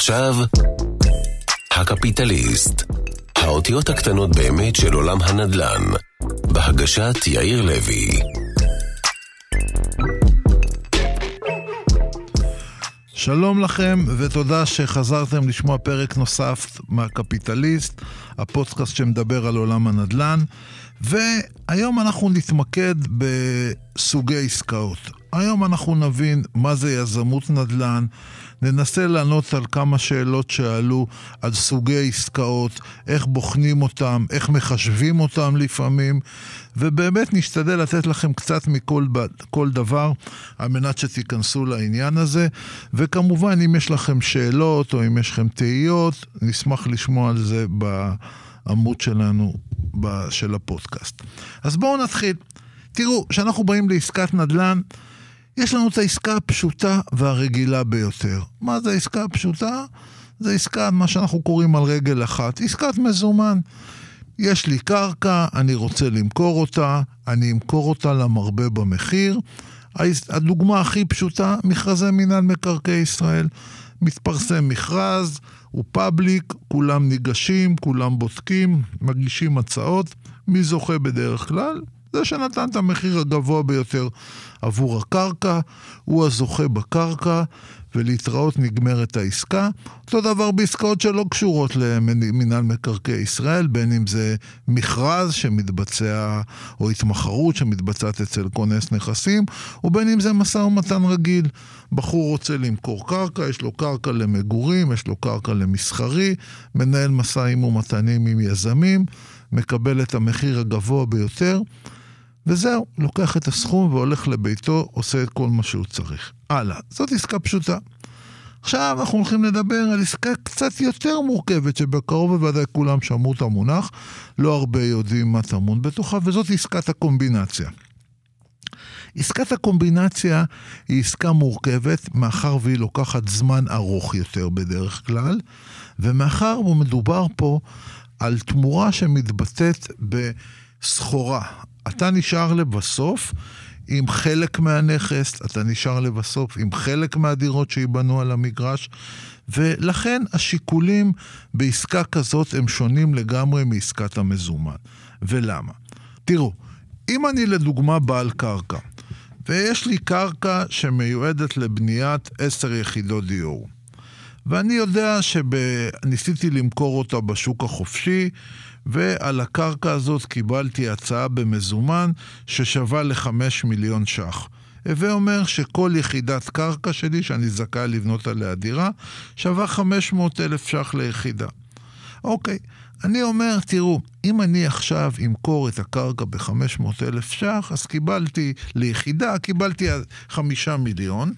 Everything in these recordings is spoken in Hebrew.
ועכשיו, הקפיטליסט. האותיות הקטנות באמת של עולם הנדל"ן. בהגשת יאיר לוי. שלום לכם, ותודה שחזרתם לשמוע פרק נוסף מהקפיטליסט, הפודקאסט שמדבר על עולם הנדל"ן. והיום אנחנו נתמקד בסוגי עסקאות. היום אנחנו נבין מה זה יזמות נדל"ן, ננסה לענות על כמה שאלות שעלו על סוגי עסקאות, איך בוחנים אותם, איך מחשבים אותם לפעמים, ובאמת נשתדל לתת לכם קצת מכל דבר, על מנת שתיכנסו לעניין הזה. וכמובן, אם יש לכם שאלות או אם יש לכם תהיות, נשמח לשמוע על זה בעמוד שלנו של הפודקאסט. אז בואו נתחיל. תראו, כשאנחנו באים לעסקת נדל"ן, יש לנו את העסקה הפשוטה והרגילה ביותר. מה זה העסקה הפשוטה? זה עסקה, מה שאנחנו קוראים על רגל אחת, עסקת מזומן. יש לי קרקע, אני רוצה למכור אותה, אני אמכור אותה למרבה במחיר. הדוגמה הכי פשוטה, מכרזי מינהל מקרקעי ישראל. מתפרסם מכרז, הוא פאבליק, כולם ניגשים, כולם בודקים, מגישים הצעות. מי זוכה בדרך כלל? זה שנתן את המחיר הגבוה ביותר עבור הקרקע, הוא הזוכה בקרקע, ולהתראות נגמרת העסקה. אותו דבר בעסקאות שלא קשורות למינהל מקרקעי ישראל, בין אם זה מכרז שמתבצע, או התמחרות שמתבצעת אצל כונס נכסים, ובין אם זה משא ומתן רגיל. בחור רוצה למכור קרקע, יש לו קרקע למגורים, יש לו קרקע למסחרי, מנהל משאים ומתנים עם יזמים, מקבל את המחיר הגבוה ביותר. וזהו, לוקח את הסכום והולך לביתו, עושה את כל מה שהוא צריך. הלאה, זאת עסקה פשוטה. עכשיו אנחנו הולכים לדבר על עסקה קצת יותר מורכבת, שבקרוב בוודאי כולם שמעו את המונח, לא הרבה יודעים מה טמון בתוכה, וזאת עסקת הקומבינציה. עסקת הקומבינציה היא עסקה מורכבת, מאחר והיא לוקחת זמן ארוך יותר בדרך כלל, ומאחר ומדובר פה על תמורה שמתבטאת בסחורה. אתה נשאר לבסוף עם חלק מהנכס, אתה נשאר לבסוף עם חלק מהדירות שייבנו על המגרש, ולכן השיקולים בעסקה כזאת הם שונים לגמרי מעסקת המזומן. ולמה? תראו, אם אני לדוגמה בעל קרקע, ויש לי קרקע שמיועדת לבניית עשר יחידות דיור, ואני יודע שניסיתי למכור אותה בשוק החופשי, ועל הקרקע הזאת קיבלתי הצעה במזומן ששווה לחמש מיליון ש"ח. הווה אומר שכל יחידת קרקע שלי, שאני זכאי לבנות עליה דירה, שווה 500 אלף ש"ח ליחידה. אוקיי, אני אומר, תראו, אם אני עכשיו אמכור את הקרקע ב-500 אלף ש"ח, אז קיבלתי ליחידה, קיבלתי חמישה מיליון,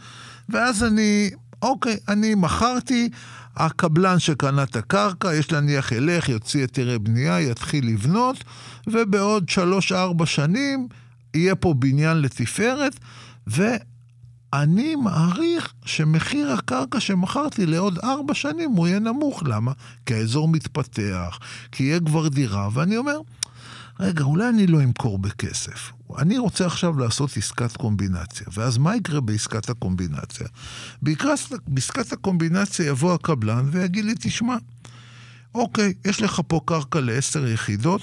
ואז אני אוקיי, אני מכרתי, הקבלן שקנה את הקרקע, יש להניח ילך, יוציא היתרי בנייה, יתחיל לבנות, ובעוד שלוש-ארבע שנים יהיה פה בניין לתפארת, ואני מעריך שמחיר הקרקע שמכרתי לעוד ארבע שנים הוא יהיה נמוך. למה? כי האזור מתפתח, כי יהיה כבר דירה, ואני אומר, רגע, אולי אני לא אמכור בכסף. אני רוצה עכשיו לעשות עסקת קומבינציה. ואז מה יקרה בעסקת הקומבינציה? בעסקת הקומבינציה יבוא הקבלן ויגיד לי, תשמע, אוקיי, יש לך פה קרקע לעשר יחידות,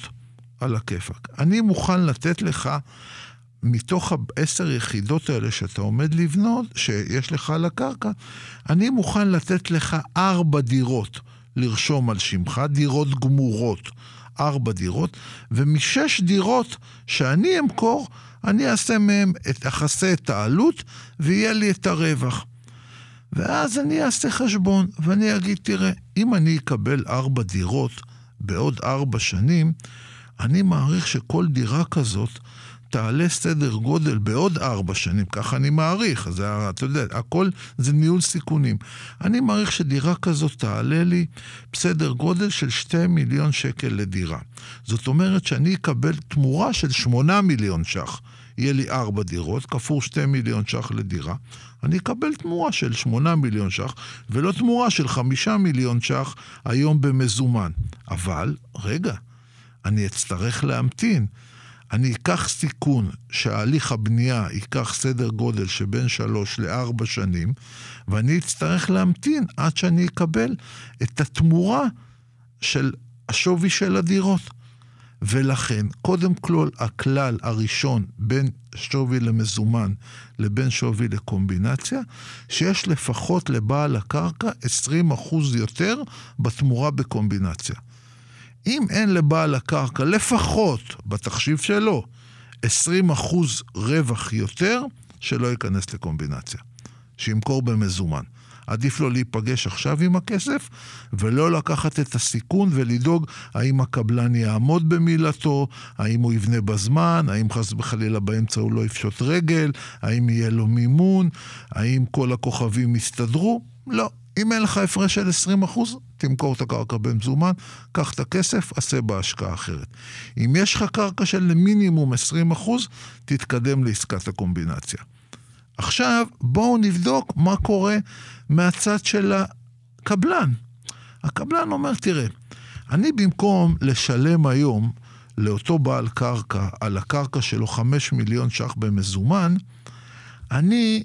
על הכיפאק. אני מוכן לתת לך, מתוך העשר יחידות האלה שאתה עומד לבנות, שיש לך על הקרקע, אני מוכן לתת לך ארבע דירות לרשום על שמך, דירות גמורות. ארבע דירות, ומשש דירות שאני אמכור, אני אעשה מהם, את, אכסה את העלות, ויהיה לי את הרווח. ואז אני אעשה חשבון, ואני אגיד, תראה, אם אני אקבל ארבע דירות בעוד ארבע שנים, אני מעריך שכל דירה כזאת תעלה סדר גודל בעוד ארבע שנים, ככה אני מעריך, זה, אתה יודע, הכל זה ניהול סיכונים. אני מעריך שדירה כזאת תעלה לי בסדר גודל של שתי מיליון שקל לדירה. זאת אומרת שאני אקבל תמורה של שמונה מיליון ש"ח. יהיה לי ארבע דירות, כפור שתי מיליון ש"ח לדירה, אני אקבל תמורה של שמונה מיליון ש"ח, ולא תמורה של חמישה מיליון ש"ח היום במזומן. אבל, רגע, אני אצטרך להמתין. אני אקח סיכון שהליך הבנייה ייקח סדר גודל שבין שלוש לארבע שנים, ואני אצטרך להמתין עד שאני אקבל את התמורה של השווי של הדירות. ולכן, קודם כל, הכלל הראשון בין שווי למזומן לבין שווי לקומבינציה, שיש לפחות לבעל הקרקע 20% יותר בתמורה בקומבינציה. אם אין לבעל הקרקע, לפחות בתחשיב שלו, 20% רווח יותר, שלא ייכנס לקומבינציה. שימכור במזומן. עדיף לו להיפגש עכשיו עם הכסף, ולא לקחת את הסיכון ולדאוג האם הקבלן יעמוד במילתו, האם הוא יבנה בזמן, האם חס וחלילה באמצע הוא לא יפשוט רגל, האם יהיה לו מימון, האם כל הכוכבים יסתדרו. לא. אם אין לך הפרש של 20 אחוז, תמכור את הקרקע במזומן, קח את הכסף, עשה בה השקעה אחרת. אם יש לך קרקע של מינימום 20 אחוז, תתקדם לעסקת הקומבינציה. עכשיו, בואו נבדוק מה קורה מהצד של הקבלן. הקבלן אומר, תראה, אני במקום לשלם היום לאותו בעל קרקע, על הקרקע שלו 5 מיליון ש"ח במזומן, אני,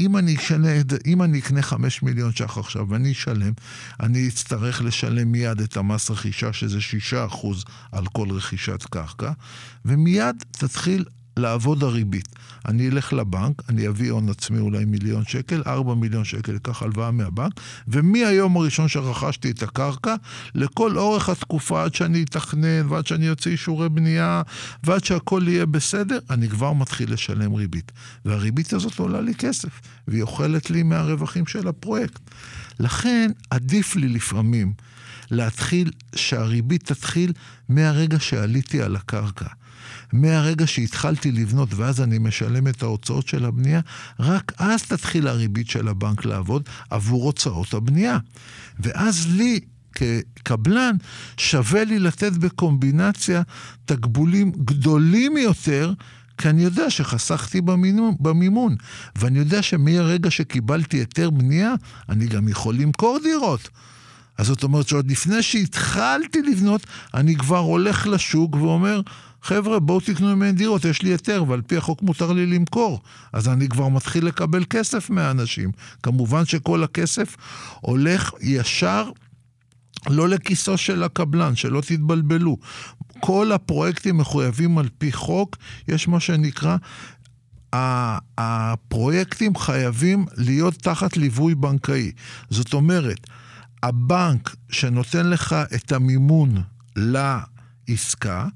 אם אני, אשנה, אם אני אקנה 5 מיליון ש"ח עכשיו ואני אשלם, אני אצטרך לשלם מיד את המס רכישה, שזה 6% על כל רכישת קרקע, ומיד תתחיל לעבוד הריבית. אני אלך לבנק, אני אביא הון עצמי אולי מיליון שקל, ארבע מיליון שקל אקח הלוואה מהבנק, ומהיום הראשון שרכשתי את הקרקע, לכל אורך התקופה עד שאני אתכנן, ועד שאני אוציא אישורי בנייה, ועד שהכל יהיה בסדר, אני כבר מתחיל לשלם ריבית. והריבית הזאת עולה לי כסף, והיא אוכלת לי מהרווחים של הפרויקט. לכן עדיף לי לפעמים להתחיל, שהריבית תתחיל מהרגע שעליתי על הקרקע. מהרגע שהתחלתי לבנות ואז אני משלם את ההוצאות של הבנייה, רק אז תתחיל הריבית של הבנק לעבוד עבור הוצאות הבנייה. ואז לי, כקבלן, שווה לי לתת בקומבינציה תקבולים גדולים יותר כי אני יודע שחסכתי במימון, במימון, ואני יודע שמהרגע שקיבלתי היתר בנייה, אני גם יכול למכור דירות. אז זאת אומרת שעוד לפני שהתחלתי לבנות, אני כבר הולך לשוק ואומר, חבר'ה, בואו תקנו ממני דירות, יש לי היתר, ועל פי החוק מותר לי למכור. אז אני כבר מתחיל לקבל כסף מהאנשים. כמובן שכל הכסף הולך ישר לא לכיסו של הקבלן, שלא תתבלבלו. כל הפרויקטים מחויבים על פי חוק, יש מה שנקרא הפרויקטים חייבים להיות תחת ליווי בנקאי. זאת אומרת, הבנק שנותן לך את המימון לעסקה,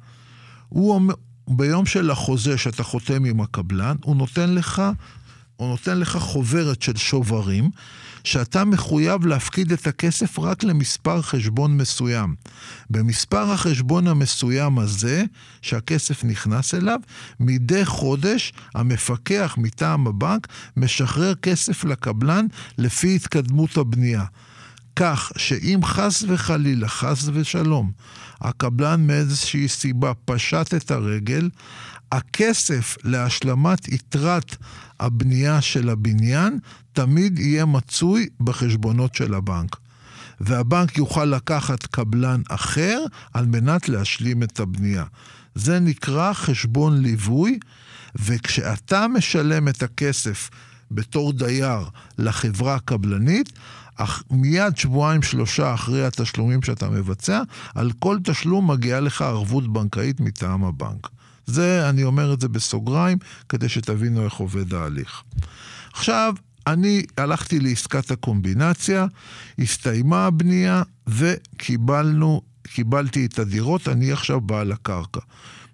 הוא אומר, ביום של החוזה שאתה חותם עם הקבלן, הוא נותן לך, הוא נותן לך חוברת של שוברים, שאתה מחויב להפקיד את הכסף רק למספר חשבון מסוים. במספר החשבון המסוים הזה, שהכסף נכנס אליו, מדי חודש המפקח מטעם הבנק משחרר כסף לקבלן לפי התקדמות הבנייה. כך שאם חס וחלילה, חס ושלום, הקבלן מאיזושהי סיבה פשט את הרגל, הכסף להשלמת יתרת הבנייה של הבניין תמיד יהיה מצוי בחשבונות של הבנק. והבנק יוכל לקחת קבלן אחר על מנת להשלים את הבנייה. זה נקרא חשבון ליווי, וכשאתה משלם את הכסף בתור דייר לחברה הקבלנית, אך מיד שבועיים שלושה אחרי התשלומים שאתה מבצע, על כל תשלום מגיעה לך ערבות בנקאית מטעם הבנק. זה, אני אומר את זה בסוגריים, כדי שתבינו איך עובד ההליך. עכשיו, אני הלכתי לעסקת הקומבינציה, הסתיימה הבנייה וקיבלנו, קיבלתי את הדירות, אני עכשיו בעל הקרקע.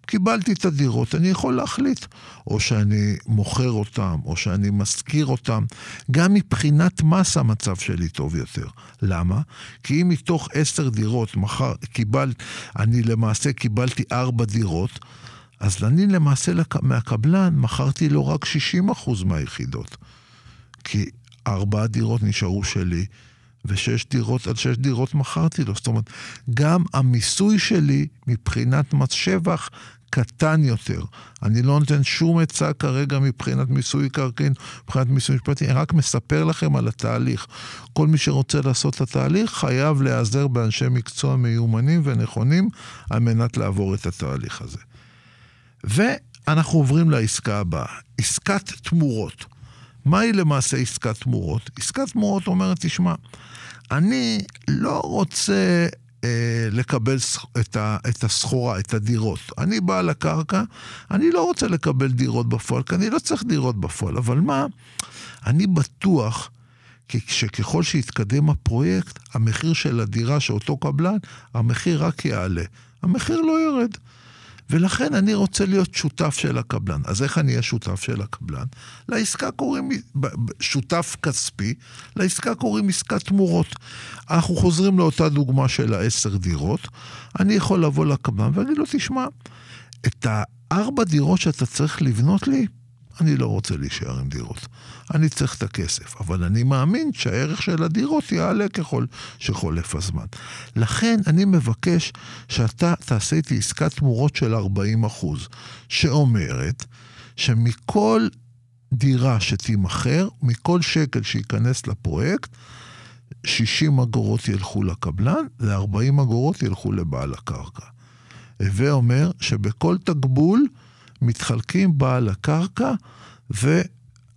קיבלתי את הדירות, אני יכול להחליט, או שאני מוכר אותם, או שאני משכיר אותם. גם מבחינת מס המצב שלי טוב יותר. למה? כי אם מתוך עשר דירות מחר קיבל, אני למעשה קיבלתי ארבע דירות, אז אני למעשה מהקבלן מכרתי לו רק 60% מהיחידות. כי ארבע דירות נשארו שלי, ושש דירות, עד שש דירות מכרתי לו. זאת אומרת, גם המיסוי שלי מבחינת מס שבח קטן יותר. אני לא נותן שום עצה כרגע מבחינת מיסוי קרקעין, מבחינת מיסוי משפטי, אני רק מספר לכם על התהליך. כל מי שרוצה לעשות את התהליך חייב להיעזר באנשי מקצוע מיומנים ונכונים על מנת לעבור את התהליך הזה. ואנחנו עוברים לעסקה הבאה, עסקת תמורות. מהי למעשה עסקת תמורות? עסקת תמורות אומרת, תשמע, אני לא רוצה לקבל את, ה, את הסחורה, את הדירות. אני בעל הקרקע, אני לא רוצה לקבל דירות בפועל, כי אני לא צריך דירות בפועל. אבל מה, אני בטוח שככל שיתקדם הפרויקט, המחיר של הדירה של אותו קבלן, המחיר רק יעלה. המחיר לא ירד. ולכן אני רוצה להיות שותף של הקבלן. אז איך אני אהיה שותף של הקבלן? לעסקה קוראים, שותף כספי, לעסקה קוראים עסקת תמורות. אנחנו חוזרים לאותה דוגמה של העשר דירות. אני יכול לבוא לקבלן ולהגיד לו, תשמע, את הארבע דירות שאתה צריך לבנות לי, אני לא רוצה להישאר עם דירות. אני צריך את הכסף, אבל אני מאמין שהערך של הדירות יעלה ככל שחולף הזמן. לכן אני מבקש שאתה תעשה איתי עסקת תמורות של 40 אחוז, שאומרת שמכל דירה שתימכר, מכל שקל שייכנס לפרויקט, 60 אגורות ילכו לקבלן ו-40 אגורות ילכו לבעל הקרקע. הווה אומר שבכל תקבול מתחלקים בעל הקרקע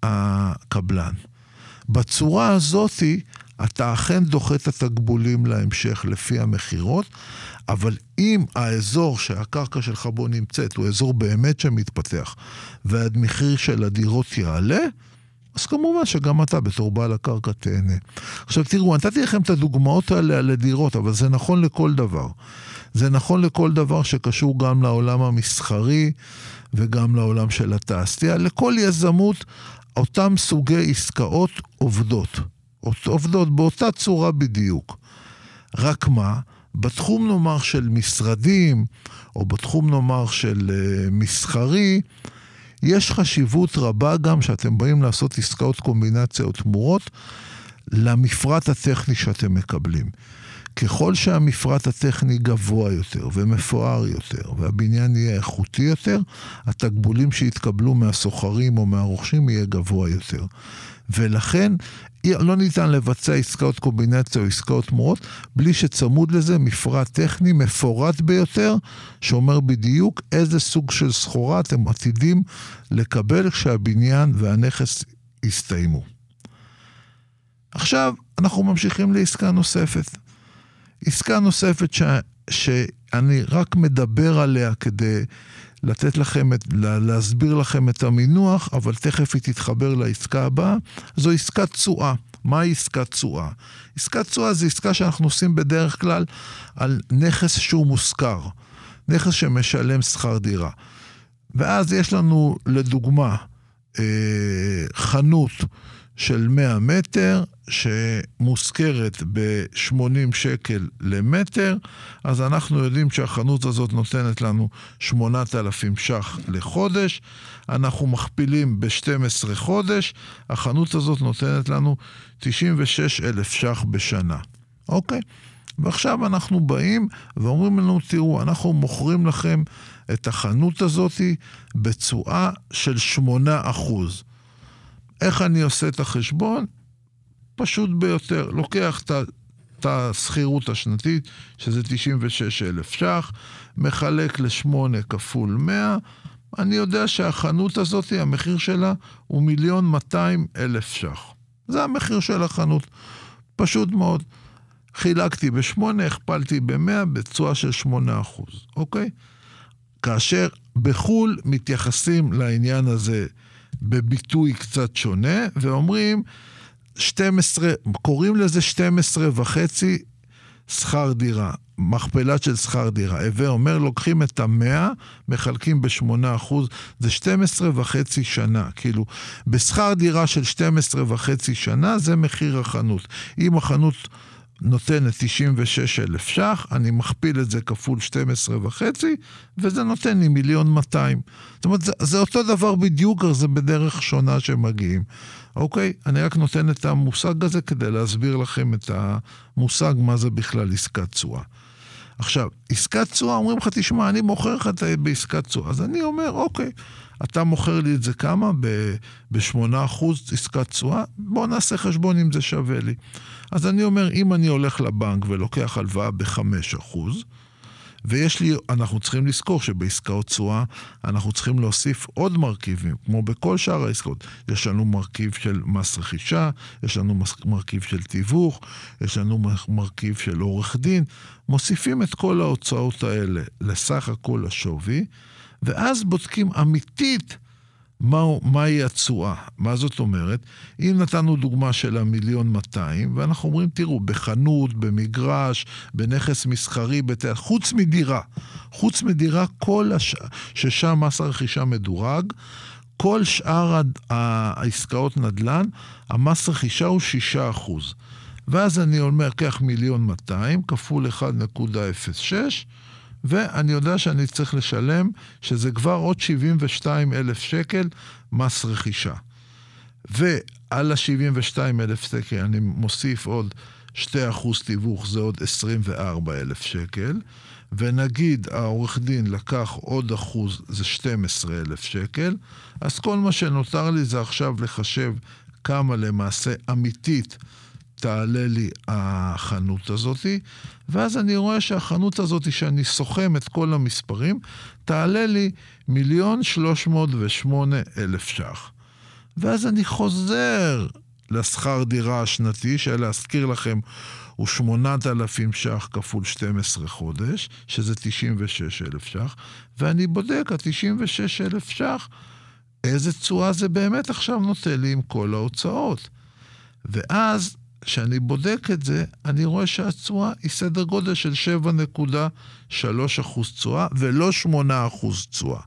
והקבלן. בצורה הזאתי, אתה אכן דוחה את התקבולים להמשך לפי המכירות, אבל אם האזור שהקרקע שלך בו נמצאת הוא אזור באמת שמתפתח, והמחיר של הדירות יעלה, אז כמובן שגם אתה בתור בעל הקרקע תהנה. עכשיו תראו, נתתי לכם את הדוגמאות האלה על הדירות, אבל זה נכון לכל דבר. זה נכון לכל דבר שקשור גם לעולם המסחרי וגם לעולם של התעשייה. לכל יזמות, אותם סוגי עסקאות עובדות. עובדות באותה צורה בדיוק. רק מה? בתחום נאמר של משרדים, או בתחום נאמר של uh, מסחרי, יש חשיבות רבה גם שאתם באים לעשות עסקאות קומבינציה או תמורות למפרט הטכני שאתם מקבלים. ככל שהמפרט הטכני גבוה יותר ומפואר יותר והבניין יהיה איכותי יותר, התקבולים שיתקבלו מהסוחרים או מהרוכשים יהיה גבוה יותר. ולכן לא ניתן לבצע עסקאות קומבינציה או עסקאות תמורות בלי שצמוד לזה מפרט טכני מפורט ביותר, שאומר בדיוק איזה סוג של סחורה אתם עתידים לקבל כשהבניין והנכס יסתיימו. עכשיו אנחנו ממשיכים לעסקה נוספת. עסקה נוספת ש, שאני רק מדבר עליה כדי לתת לכם, את, להסביר לכם את המינוח, אבל תכף היא תתחבר לעסקה הבאה, זו עסקת תשואה. מהי עסקת תשואה? עסקת תשואה זה עסקה שאנחנו עושים בדרך כלל על נכס שהוא מושכר, נכס שמשלם שכר דירה. ואז יש לנו, לדוגמה, אה, חנות של 100 מטר, שמושכרת ב-80 שקל למטר, אז אנחנו יודעים שהחנות הזאת נותנת לנו 8,000 ש"ח לחודש, אנחנו מכפילים ב-12 חודש, החנות הזאת נותנת לנו 96,000 ש"ח בשנה, אוקיי? ועכשיו אנחנו באים ואומרים לנו, תראו, אנחנו מוכרים לכם את החנות הזאת בתשואה של 8 אחוז. איך אני עושה את החשבון? פשוט ביותר. לוקח את השכירות השנתית, שזה 96,000 ש"ח, מחלק ל-8 כפול 100, אני יודע שהחנות הזאת, המחיר שלה הוא מיליון 200 אלף ש"ח. זה המחיר של החנות. פשוט מאוד. חילקתי ב-8, הכפלתי ב-100 בתשואה של 8 אחוז, אוקיי? כאשר בחו"ל מתייחסים לעניין הזה בביטוי קצת שונה, ואומרים 12, קוראים לזה 12 וחצי שכר דירה, מכפלה של שכר דירה. הווה אומר, לוקחים את המאה, מחלקים ב-8 אחוז, זה 12 וחצי שנה. כאילו, בשכר דירה של 12 וחצי שנה, זה מחיר החנות. אם החנות... נותנת 96 אלף ש"ח, אני מכפיל את זה כפול 12 וחצי, וזה נותן לי מיליון 200. זאת אומרת, זה, זה אותו דבר בדיוק, זה בדרך שונה שמגיעים. אוקיי? אני רק נותן את המושג הזה כדי להסביר לכם את המושג מה זה בכלל עסקת תשואה. עכשיו, עסקת תשואה, אומרים לך, תשמע, אני מוכר לך את בעסקת תשואה. אז אני אומר, אוקיי, אתה מוכר לי את זה כמה? ב-8% עסקת תשואה? בוא נעשה חשבון אם זה שווה לי. אז אני אומר, אם אני הולך לבנק ולוקח הלוואה ב-5%, ויש לי, אנחנו צריכים לזכור שבעסקאות תשואה אנחנו צריכים להוסיף עוד מרכיבים, כמו בכל שאר העסקאות. יש לנו מרכיב של מס רכישה, יש לנו מרכיב של תיווך, יש לנו מרכיב של עורך דין. מוסיפים את כל ההוצאות האלה לסך הכל השווי, ואז בודקים אמיתית מה, מהי התשואה. מה זאת אומרת? אם נתנו דוגמה של המיליון 200, ואנחנו אומרים, תראו, בחנות, במגרש, בנכס מסחרי, בת... חוץ מדירה, חוץ מדירה, כל הש... ששם מס הרכישה מדורג, כל שאר העסקאות נדל"ן, המס רכישה הוא 6%. ואז אני אומר, קח מיליון 200 כפול 1.06, ואני יודע שאני צריך לשלם, שזה כבר עוד 72 אלף שקל מס רכישה. ועל ה-72 אלף שקל אני מוסיף עוד 2 אחוז תיווך, זה עוד 24 אלף שקל. ונגיד העורך דין לקח עוד אחוז, זה 12 אלף שקל, אז כל מה שנותר לי זה עכשיו לחשב כמה למעשה אמיתית תעלה לי החנות הזאתי, ואז אני רואה שהחנות הזאתי, שאני סוכם את כל המספרים, תעלה לי מיליון שלוש מאות ושמונה אלף ש"ח. ואז אני חוזר לשכר דירה השנתי, שלהזכיר לכם, הוא 8,000 ש"ח כפול 12 חודש, שזה 96,000 ש"ח, ואני בודק, ה-96,000 ש"ח, איזה תשואה זה באמת עכשיו נותן לי עם כל ההוצאות. ואז כשאני בודק את זה, אני רואה שהתשואה היא סדר גודל של 7.3% תשואה ולא 8% תשואה.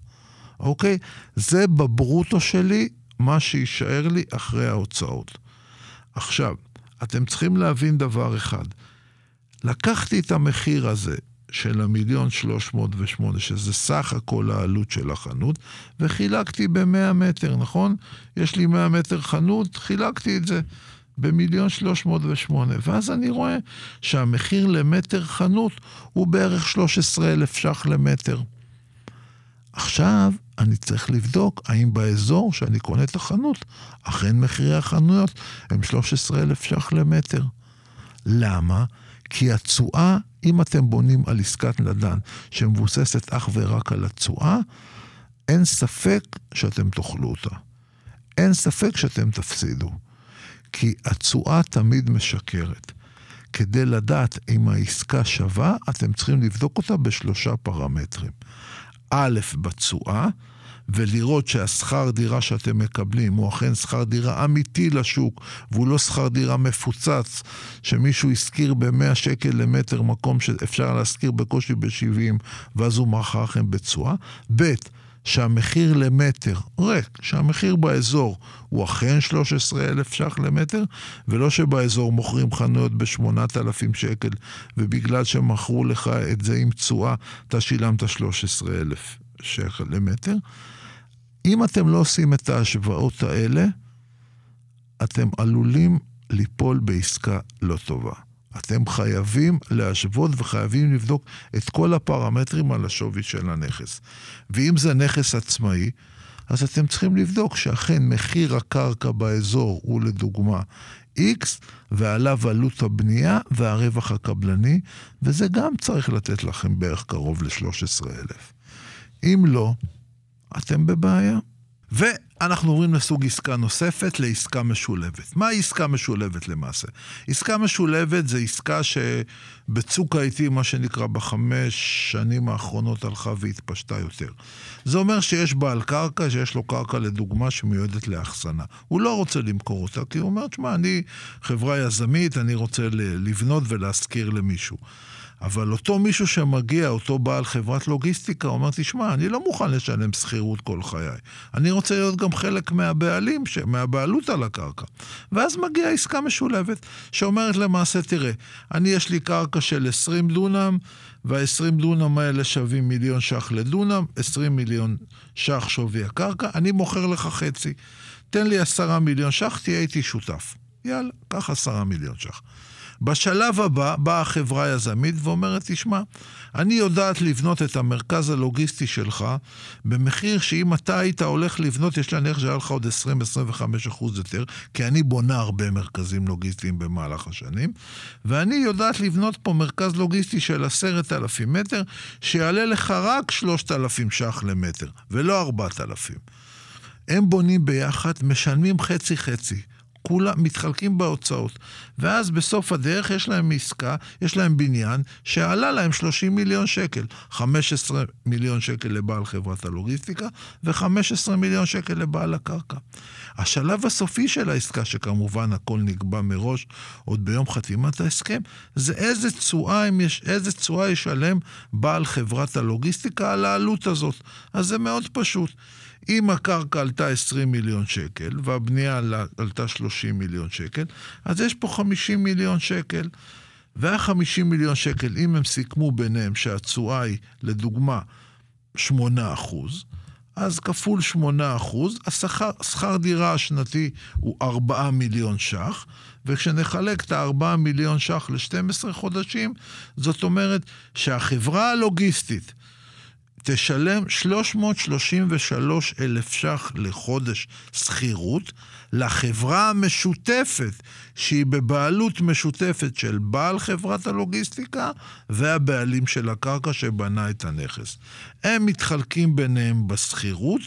אוקיי? זה בברוטו שלי מה שיישאר לי אחרי ההוצאות. עכשיו, אתם צריכים להבין דבר אחד. לקחתי את המחיר הזה של המיליון שלוש מאות ושמונה, שזה סך הכל העלות של החנות, וחילקתי ב-100 מטר, נכון? יש לי 100 מטר חנות, חילקתי את זה. במיליון שלוש מאות ושמונה. ואז אני רואה שהמחיר למטר חנות הוא בערך 13 אלף ש"ח למטר. עכשיו אני צריך לבדוק האם באזור שאני קונה את החנות, אכן מחירי החנויות הם 13 אלף ש"ח למטר. למה? כי התשואה, אם אתם בונים על עסקת נדל"ן שמבוססת אך ורק על התשואה, אין ספק שאתם תאכלו אותה. אין ספק שאתם תפסידו. כי התשואה תמיד משקרת. כדי לדעת אם העסקה שווה, אתם צריכים לבדוק אותה בשלושה פרמטרים. א', בתשואה, ולראות שהשכר דירה שאתם מקבלים הוא אכן שכר דירה אמיתי לשוק, והוא לא שכר דירה מפוצץ, שמישהו השכיר ב-100 שקל למטר מקום שאפשר להשכיר בקושי ב-70, ואז הוא מכר לכם בתשואה. ב', שהמחיר למטר ריק, שהמחיר באזור הוא אכן 13,000 ש"ח למטר, ולא שבאזור מוכרים חנויות ב-8,000 שקל, ובגלל שמכרו לך את זה עם תשואה, אתה שילמת 13,000 שקל למטר. אם אתם לא עושים את ההשוואות האלה, אתם עלולים ליפול בעסקה לא טובה. אתם חייבים להשוות וחייבים לבדוק את כל הפרמטרים על השווי של הנכס. ואם זה נכס עצמאי, אז אתם צריכים לבדוק שאכן מחיר הקרקע באזור הוא לדוגמה X, ועליו עלות הבנייה והרווח הקבלני, וזה גם צריך לתת לכם בערך קרוב ל-13,000. אם לא, אתם בבעיה. ואנחנו עוברים לסוג עסקה נוספת, לעסקה משולבת. מהי עסקה משולבת למעשה? עסקה משולבת זה עסקה שבצוק העיתים, מה שנקרא, בחמש שנים האחרונות הלכה והתפשטה יותר. זה אומר שיש בעל קרקע, שיש לו קרקע לדוגמה שמיועדת לאחסנה. הוא לא רוצה למכור אותה, כי הוא אומר, תשמע, אני חברה יזמית, אני רוצה לבנות ולהשכיר למישהו. אבל אותו מישהו שמגיע, אותו בעל חברת לוגיסטיקה, אומר, תשמע, אני לא מוכן לשלם שכירות כל חיי. אני רוצה להיות גם חלק מהבעלים, מהבעלות על הקרקע. ואז מגיעה עסקה משולבת, שאומרת למעשה, תראה, אני יש לי קרקע של 20 דונם, וה-20 דונם האלה שווים מיליון ש"ח לדונם, 20 מיליון ש"ח שווי הקרקע, אני מוכר לך חצי. תן לי עשרה מיליון ש"ח, תהיה איתי שותף. יאללה, קח עשרה מיליון ש"ח. בשלב הבא באה החברה היזמית ואומרת, תשמע, אני יודעת לבנות את המרכז הלוגיסטי שלך במחיר שאם אתה היית הולך לבנות, יש להניח שהיה לך עוד 20-25 אחוז יותר, כי אני בונה הרבה מרכזים לוגיסטיים במהלך השנים, ואני יודעת לבנות פה מרכז לוגיסטי של 10,000 מטר, שיעלה לך רק 3,000 ש"ח למטר, ולא 4,000. הם בונים ביחד, משלמים חצי-חצי. כולם מתחלקים בהוצאות. ואז בסוף הדרך יש להם עסקה, יש להם בניין, שעלה להם 30 מיליון שקל. 15 מיליון שקל לבעל חברת הלוגיסטיקה, ו-15 מיליון שקל לבעל הקרקע. השלב הסופי של העסקה, שכמובן הכל נקבע מראש, עוד ביום חתימת ההסכם, זה איזה תשואה, יש, איזה תשואה ישלם בעל חברת הלוגיסטיקה על העלות הזאת. אז זה מאוד פשוט. אם הקרקע עלתה 20 מיליון שקל והבנייה עלתה 30 מיליון שקל, אז יש פה 50 מיליון שקל. וה-50 מיליון שקל, אם הם סיכמו ביניהם שהתשואה היא, לדוגמה, 8 אחוז, אז כפול 8 אחוז, השכר דירה השנתי הוא 4 מיליון ש"ח, וכשנחלק את ה-4 מיליון ש"ח ל-12 חודשים, זאת אומרת שהחברה הלוגיסטית תשלם 333 אלף ש"ח לחודש שכירות לחברה המשותפת, שהיא בבעלות משותפת של בעל חברת הלוגיסטיקה והבעלים של הקרקע שבנה את הנכס. הם מתחלקים ביניהם בשכירות.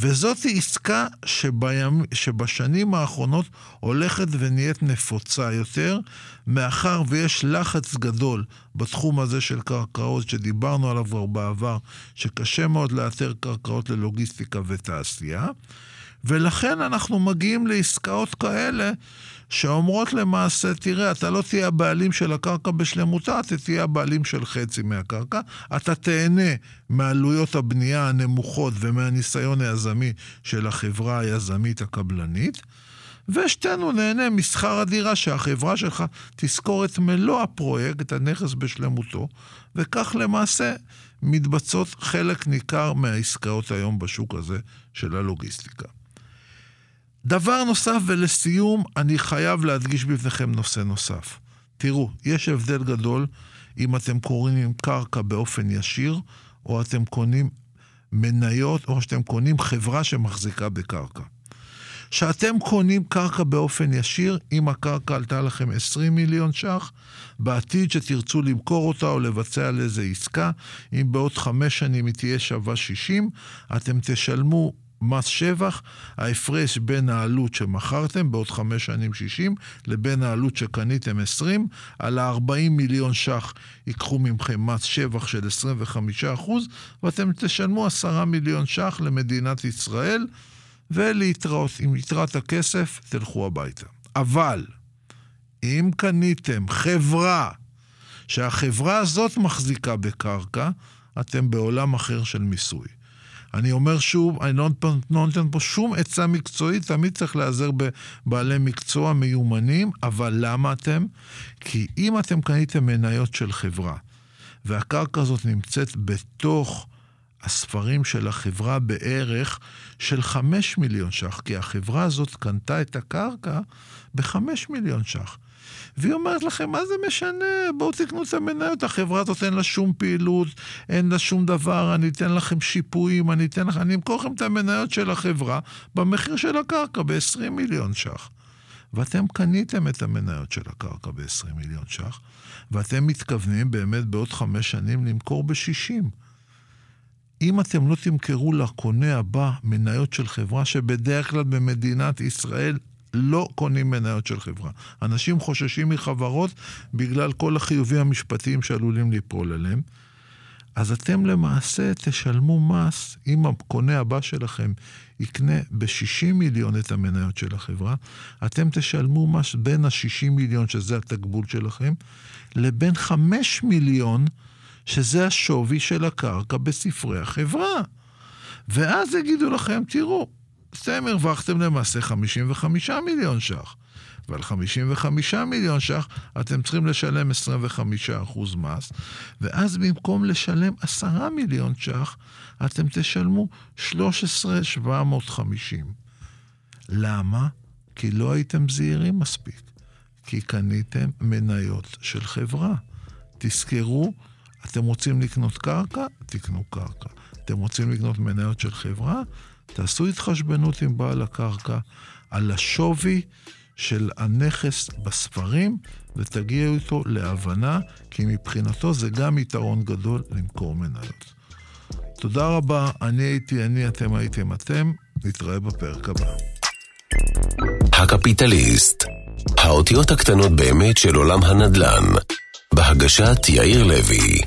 וזאת עסקה שבימ... שבשנים האחרונות הולכת ונהיית נפוצה יותר, מאחר ויש לחץ גדול בתחום הזה של קרקעות, שדיברנו עליו כבר בעבר, שקשה מאוד לאתר קרקעות ללוגיסטיקה ותעשייה, ולכן אנחנו מגיעים לעסקאות כאלה שאומרות למעשה, תראה, אתה לא תהיה הבעלים של הקרקע בשלמותה, אתה תהיה הבעלים של חצי מהקרקע, אתה תהנה מעלויות הבנייה הנמוכות ומהניסיון היזמי של החברה היזמית הקבלנית, ושתינו נהנה משכר הדירה שהחברה שלך תזכור את מלוא הפרויקט, את הנכס בשלמותו, וכך למעשה מתבצעות חלק ניכר מהעסקאות היום בשוק הזה של הלוגיסטיקה. דבר נוסף, ולסיום, אני חייב להדגיש בפניכם נושא נוסף. תראו, יש הבדל גדול אם אתם קוראים קרקע באופן ישיר, או אתם קונים מניות, או שאתם קונים חברה שמחזיקה בקרקע. כשאתם קונים קרקע באופן ישיר, אם הקרקע עלתה לכם 20 מיליון ש"ח, בעתיד שתרצו למכור אותה או לבצע על איזה עסקה, אם בעוד חמש שנים היא תהיה שווה 60, אתם תשלמו מס שבח, ההפרש בין העלות שמכרתם בעוד חמש שנים 60 לבין העלות שקניתם 20, על ה-40 מיליון ש"ח ייקחו מכם מס שבח של 25 אחוז, ואתם תשלמו 10 מיליון ש"ח למדינת ישראל, ולהתראות עם יתרת הכסף תלכו הביתה. אבל אם קניתם חברה שהחברה הזאת מחזיקה בקרקע, אתם בעולם אחר של מיסוי. אני אומר שוב, אני לא, לא נותן פה שום עצה מקצועית, תמיד צריך להיעזר בבעלי מקצוע מיומנים, אבל למה אתם? כי אם אתם קניתם מניות של חברה, והקרקע הזאת נמצאת בתוך הספרים של החברה בערך של 5 מיליון ש"ח, כי החברה הזאת קנתה את הקרקע ב-5 מיליון ש"ח. והיא אומרת לכם, מה זה משנה? בואו תקנו את המניות, החברה הזאת אין לה שום פעילות, אין לה שום דבר, אני אתן לכם שיפויים, אני אתן לכם, אני אמכור לכם את המניות של החברה במחיר של הקרקע ב-20 מיליון ש"ח. ואתם קניתם את המניות של הקרקע ב-20 מיליון ש"ח, ואתם מתכוונים באמת בעוד חמש שנים למכור ב-60. אם אתם לא תמכרו לקונה הבא מניות של חברה שבדרך כלל במדינת ישראל לא קונים מניות של חברה. אנשים חוששים מחברות בגלל כל החיובים המשפטיים שעלולים ליפול עליהם. אז אתם למעשה תשלמו מס, אם הקונה הבא שלכם יקנה ב-60 מיליון את המניות של החברה, אתם תשלמו מס בין ה-60 מיליון, שזה התקבול שלכם, לבין 5 מיליון, שזה השווי של הקרקע בספרי החברה. ואז יגידו לכם, תראו, אתם הרווחתם למעשה 55 מיליון ש"ח. ועל 55 מיליון ש"ח אתם צריכים לשלם 25% מס, ואז במקום לשלם 10 מיליון ש"ח, אתם תשלמו 13,750. למה? כי לא הייתם זהירים מספיק. כי קניתם מניות של חברה. תזכרו, אתם רוצים לקנות קרקע? תקנו קרקע. אתם רוצים לקנות מניות של חברה? תעשו התחשבנות עם בעל הקרקע על השווי של הנכס בספרים ותגיעו איתו להבנה, כי מבחינתו זה גם יתרון גדול למכור מניות. תודה רבה, אני הייתי אני, אתם הייתם אתם, נתראה בפרק הבא. הקפיטליסט, האותיות הקטנות באמת של עולם הנדל"ן, בהגשת יאיר לוי